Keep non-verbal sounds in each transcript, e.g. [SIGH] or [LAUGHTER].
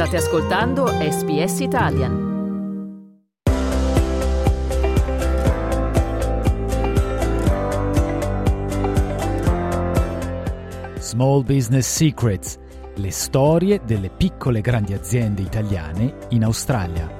State ascoltando SBS Italian. Small Business Secrets, le storie delle piccole e grandi aziende italiane in Australia.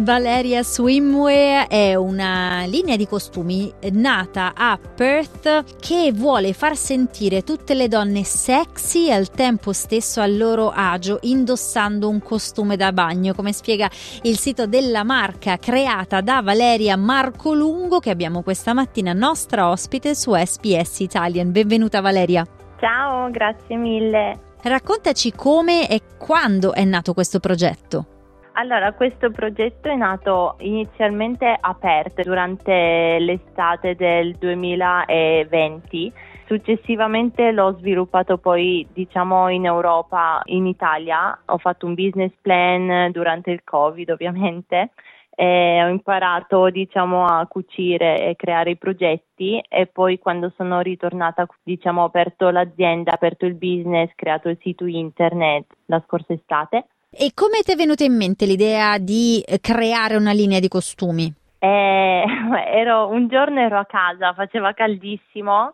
Valeria Swimwear è una linea di costumi nata a Perth che vuole far sentire tutte le donne sexy e al tempo stesso a loro agio indossando un costume da bagno, come spiega il sito della marca creata da Valeria Marcolungo che abbiamo questa mattina nostra ospite su SPS Italian. Benvenuta Valeria. Ciao, grazie mille. Raccontaci come e quando è nato questo progetto. Allora, questo progetto è nato inizialmente a Perth durante l'estate del 2020. Successivamente l'ho sviluppato poi, diciamo, in Europa, in Italia. Ho fatto un business plan durante il Covid, ovviamente. E ho imparato, diciamo, a cucire e creare i progetti e poi quando sono ritornata, diciamo, ho aperto l'azienda, ho aperto il business, creato il sito internet la scorsa estate e come ti è venuta in mente l'idea di eh, creare una linea di costumi? Eh, [LAUGHS] ero, un giorno ero a casa, faceva caldissimo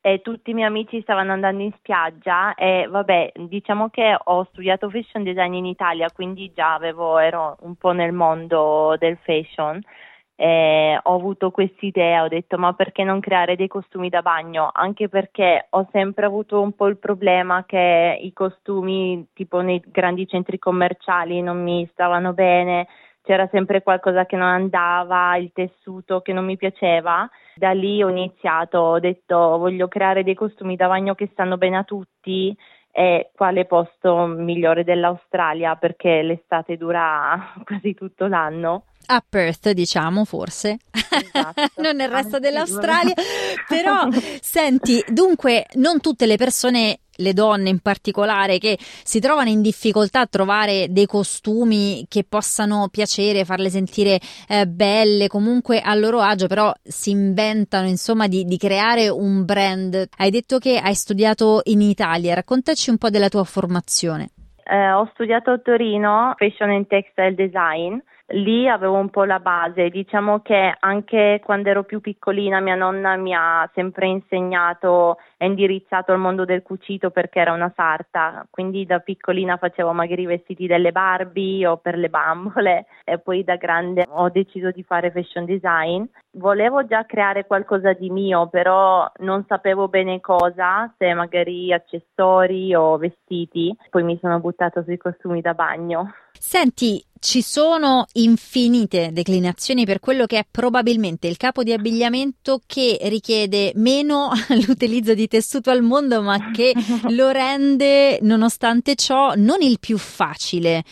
e tutti i miei amici stavano andando in spiaggia e vabbè, diciamo che ho studiato fashion design in Italia, quindi già avevo, ero un po' nel mondo del fashion eh, ho avuto quest'idea, ho detto ma perché non creare dei costumi da bagno? Anche perché ho sempre avuto un po' il problema che i costumi tipo nei grandi centri commerciali non mi stavano bene, c'era sempre qualcosa che non andava, il tessuto che non mi piaceva. Da lì ho iniziato, ho detto voglio creare dei costumi da bagno che stanno bene a tutti e quale posto migliore dell'Australia perché l'estate dura [LAUGHS] quasi tutto l'anno a Perth, diciamo, forse, esatto. [LAUGHS] non nel resto dell'Australia, [LAUGHS] però senti, dunque non tutte le persone le donne in particolare che si trovano in difficoltà a trovare dei costumi che possano piacere, farle sentire eh, belle, comunque a loro agio, però si inventano insomma di, di, creare un brand. Hai detto che hai studiato in Italia, raccontaci un po' della tua formazione. Eh, ho studiato a Torino Fashion and Textile Design lì avevo un po' la base, diciamo che anche quando ero più piccolina mia nonna mi ha sempre insegnato e indirizzato al mondo del cucito perché era una sarta, quindi da piccolina facevo magari i vestiti delle Barbie o per le bambole [LAUGHS] e poi da grande ho deciso di fare fashion design. Volevo già creare qualcosa di mio, però non sapevo bene cosa, se magari accessori o vestiti, poi mi sono buttata sui costumi da bagno. Senti, ci sono infinite declinazioni per quello che è probabilmente il capo di abbigliamento che richiede meno [LAUGHS] l'utilizzo di tessuto al mondo, ma che [LAUGHS] lo rende, nonostante ciò, non il più facile.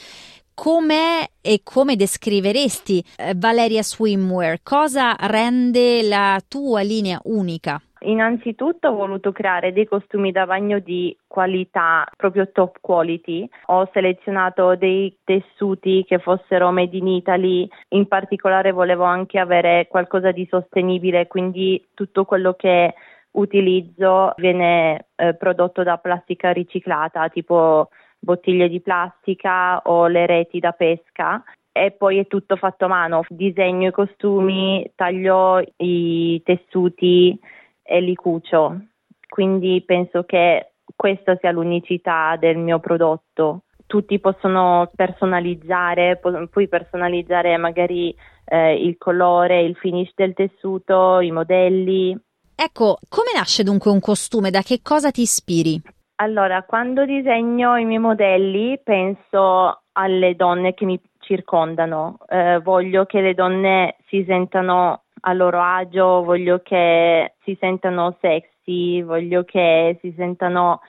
Com'è e come descriveresti eh, Valeria Swimwear? Cosa rende la tua linea unica? Innanzitutto ho voluto creare dei costumi da bagno di qualità, proprio top quality. Ho selezionato dei tessuti che fossero made in Italy, in particolare volevo anche avere qualcosa di sostenibile, quindi tutto quello che utilizzo viene eh, prodotto da plastica riciclata, tipo bottiglie di plastica o le reti da pesca e poi è tutto fatto a mano, disegno i costumi, taglio i tessuti e li cucio. Quindi penso che questa sia l'unicità del mio prodotto. Tutti possono personalizzare, puoi personalizzare magari eh, il colore, il finish del tessuto, i modelli. Ecco, come nasce dunque un costume? Da che cosa ti ispiri? Allora, quando disegno i miei modelli penso alle donne che mi circondano. Eh, voglio che le donne si sentano a loro agio, voglio che si sentano sexy, voglio che si sentano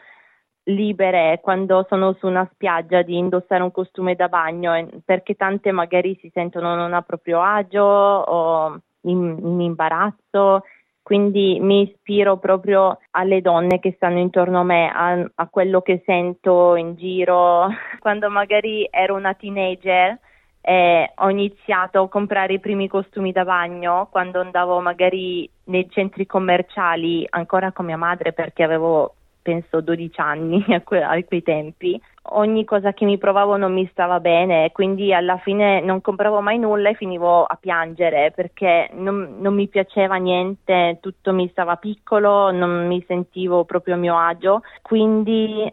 libere quando sono su una spiaggia di indossare un costume da bagno perché tante magari si sentono non a proprio agio o in, in imbarazzo quindi mi ispiro proprio alle donne che stanno intorno a me, a, a, quello che sento in giro. [LAUGHS] Quando magari ero una teenager eh, ho iniziato a comprare i primi costumi da bagno quando andavo magari nei centri commerciali ancora con mia madre perché avevo penso 12 anni [LAUGHS] a, que- a quei tempi. Ogni cosa che mi provavo non mi stava bene, quindi alla fine non compravo mai nulla e finivo a piangere perché non, non mi piaceva niente, tutto mi stava piccolo, non mi sentivo proprio a mio agio. Quindi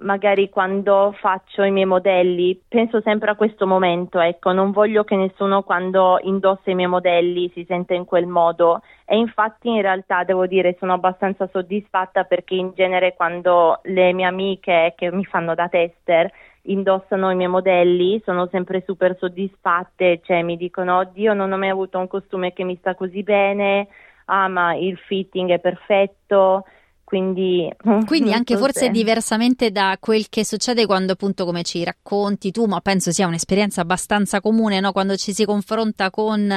magari quando faccio i miei modelli penso sempre a questo momento, ecco, non voglio che nessuno quando indossa i miei modelli si senta in quel modo. E infatti in realtà devo dire sono abbastanza soddisfatta perché in genere quando le mie amiche che mi fanno da tester indossano i miei modelli sono sempre super soddisfatte, cioè mi dicono oddio non ho mai avuto un costume che mi sta così bene, ah ma il fitting è perfetto quindi, Quindi anche so forse se... diversamente da quel che succede quando appunto come ci racconti tu, ma penso sia un'esperienza abbastanza comune, no? quando ci si confronta con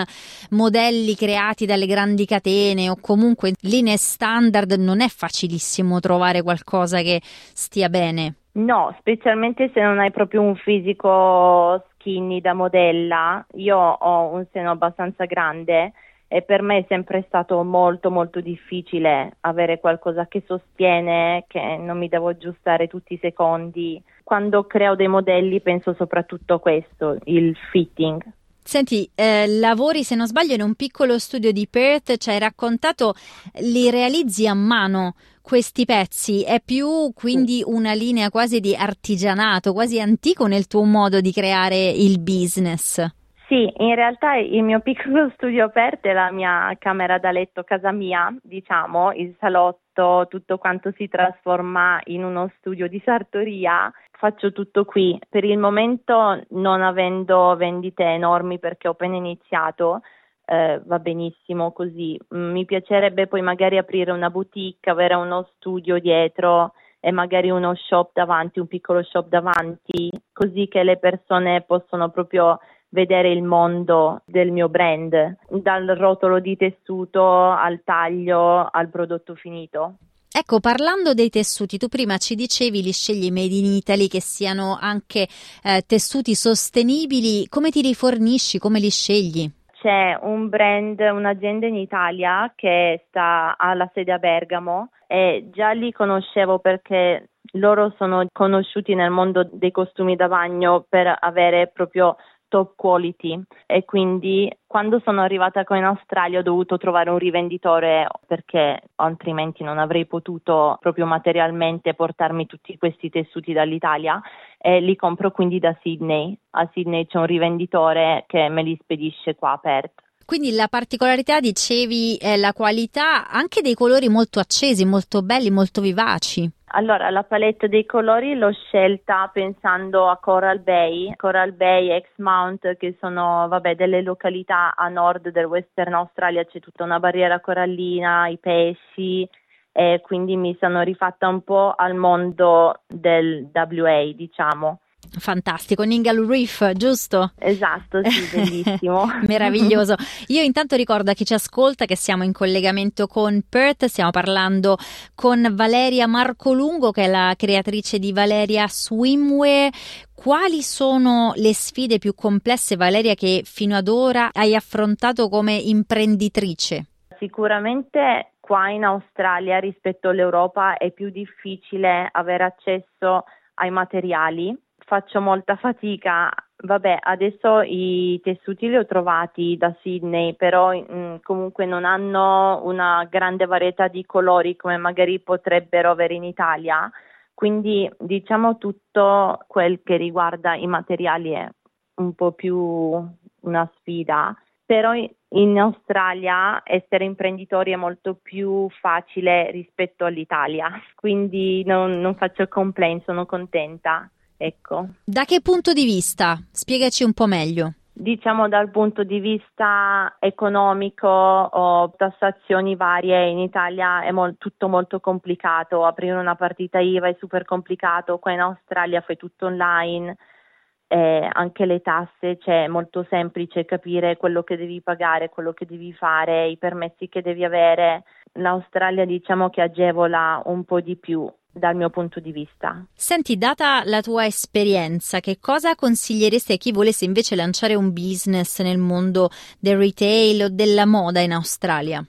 modelli creati dalle grandi catene o comunque linee standard non è facilissimo trovare qualcosa che stia bene. No, specialmente se non hai proprio un fisico skinny da modella. Io ho un seno abbastanza grande e per me è sempre stato molto molto difficile avere qualcosa che sostiene, che non mi devo aggiustare tutti i secondi. Quando creo dei modelli penso soprattutto a questo, il fitting. Senti, eh, lavori se non sbaglio in un piccolo studio di Perth, ci hai raccontato, li realizzi a mano questi pezzi, è più quindi una linea quasi di artigianato, quasi antico nel tuo modo di creare il business. Sì, in realtà il mio piccolo [LAUGHS] studio aperto è la mia camera da letto, casa mia, diciamo, il salotto, tutto quanto si trasforma in uno studio di sartoria. Faccio tutto qui. Per il momento, non avendo vendite enormi perché ho appena iniziato, eh, va benissimo così. Mm, mi piacerebbe poi magari aprire una boutique, avere uno studio dietro e magari uno shop davanti, un piccolo shop davanti, così che le persone possono proprio vedere il mondo del mio brand, dal rotolo di tessuto al taglio al prodotto finito. Ecco, parlando dei tessuti, tu prima ci dicevi li scegli made in Italy che siano anche eh, tessuti sostenibili, come ti rifornisci, come li scegli? C'è un brand, un'azienda in Italia che sta alla sede a Bergamo e già li conoscevo perché loro sono conosciuti nel mondo dei costumi da bagno per avere proprio top quality e quindi quando sono arrivata qua in Australia ho dovuto trovare un rivenditore perché altrimenti non avrei potuto proprio materialmente portarmi tutti questi tessuti dall'Italia e li compro quindi da Sydney. A Sydney c'è un rivenditore che me li spedisce qua a Perth. Quindi la particolarità, dicevi, è la qualità anche dei colori molto accesi, molto belli, molto vivaci. Allora, la palette dei colori l'ho scelta pensando a Coral Bay, Coral Bay, Exmount, che sono vabbè, delle località a nord del Western Australia, c'è tutta una barriera corallina, i pesci, e quindi mi sono rifatta un po' al mondo del WA, diciamo. Fantastico, Ningal Reef, giusto? Esatto, sì, [LAUGHS] bellissimo. Meraviglioso. Io intanto ricordo a chi ci ascolta che siamo in collegamento con Perth, stiamo parlando con Valeria Marcolungo che è la creatrice di Valeria Swimwear. Quali sono le sfide più complesse, Valeria, che fino ad ora hai affrontato come imprenditrice? Sicuramente qua in Australia rispetto all'Europa è più difficile avere accesso ai materiali faccio molta fatica. Vabbè, adesso i tessuti li ho trovati da Sydney, però mh, mm, comunque non hanno una grande varietà di colori come magari potrebbero avere in Italia. Quindi diciamo tutto quel che riguarda i materiali è un po' più una sfida, però in Australia essere imprenditori è molto più facile rispetto all'Italia, [LAUGHS] quindi non, non faccio complaint, sono contenta. Ecco. Da che punto di vista? Spiegaci un po' meglio. Diciamo dal punto di vista economico o tassazioni varie in Italia è mol- tutto molto complicato, aprire una partita IVA è super complicato, qua in Australia fai tutto online, eh, anche le tasse, cioè è molto semplice capire quello che devi pagare, quello che devi fare, i permessi che devi avere. L'Australia diciamo che agevola un po' di più dal mio punto di vista. Senti, data la tua esperienza, che cosa consiglieresti a chi volesse invece lanciare un business nel mondo del retail o della moda in Australia?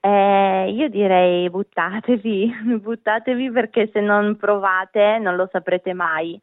Eh, io direi buttatevi, [LAUGHS] buttatevi perché se non provate non lo saprete mai.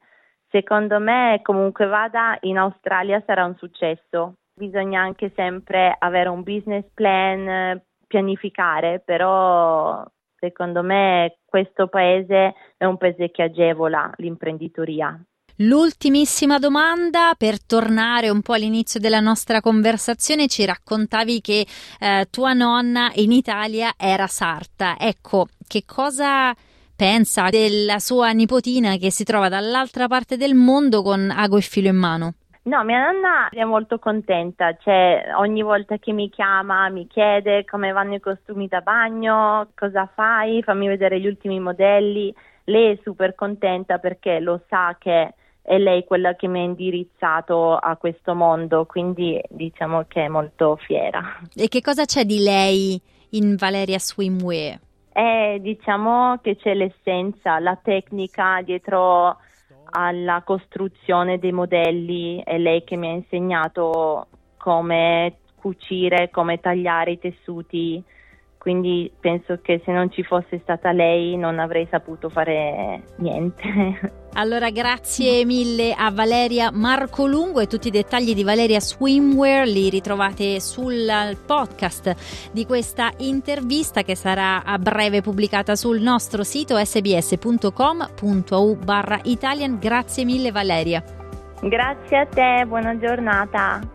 Secondo me, comunque vada, in Australia sarà un successo. Bisogna anche sempre avere un business plan, pianificare, però secondo me questo paese è un paese che agevola l'imprenditoria. L'ultimissima domanda, per tornare un po' all'inizio della nostra conversazione, ci raccontavi che eh, tua nonna in Italia era sarta. Ecco, che cosa pensa della sua nipotina che si trova dall'altra parte del mondo con ago e filo in mano? No, mia nonna è molto contenta, cioè ogni volta che mi chiama mi chiede come vanno i costumi da bagno, cosa fai, fammi vedere gli ultimi modelli. Lei è super contenta perché lo sa che è lei quella che mi ha indirizzato a questo mondo, quindi diciamo che è molto fiera. E che cosa c'è di lei in Valeria Swimwear? Eh, diciamo che c'è l'essenza, la tecnica dietro alla costruzione dei modelli, è lei che mi ha insegnato come cucire, come tagliare i tessuti, quindi penso che se non ci fosse stata lei non avrei saputo fare niente. [LAUGHS] Allora grazie mille a Valeria Marcolungo e tutti i dettagli di Valeria Swimwear li ritrovate sul podcast di questa intervista che sarà a breve pubblicata sul nostro sito sbs.com.au barra Italian. Grazie mille Valeria. Grazie a te, buona giornata.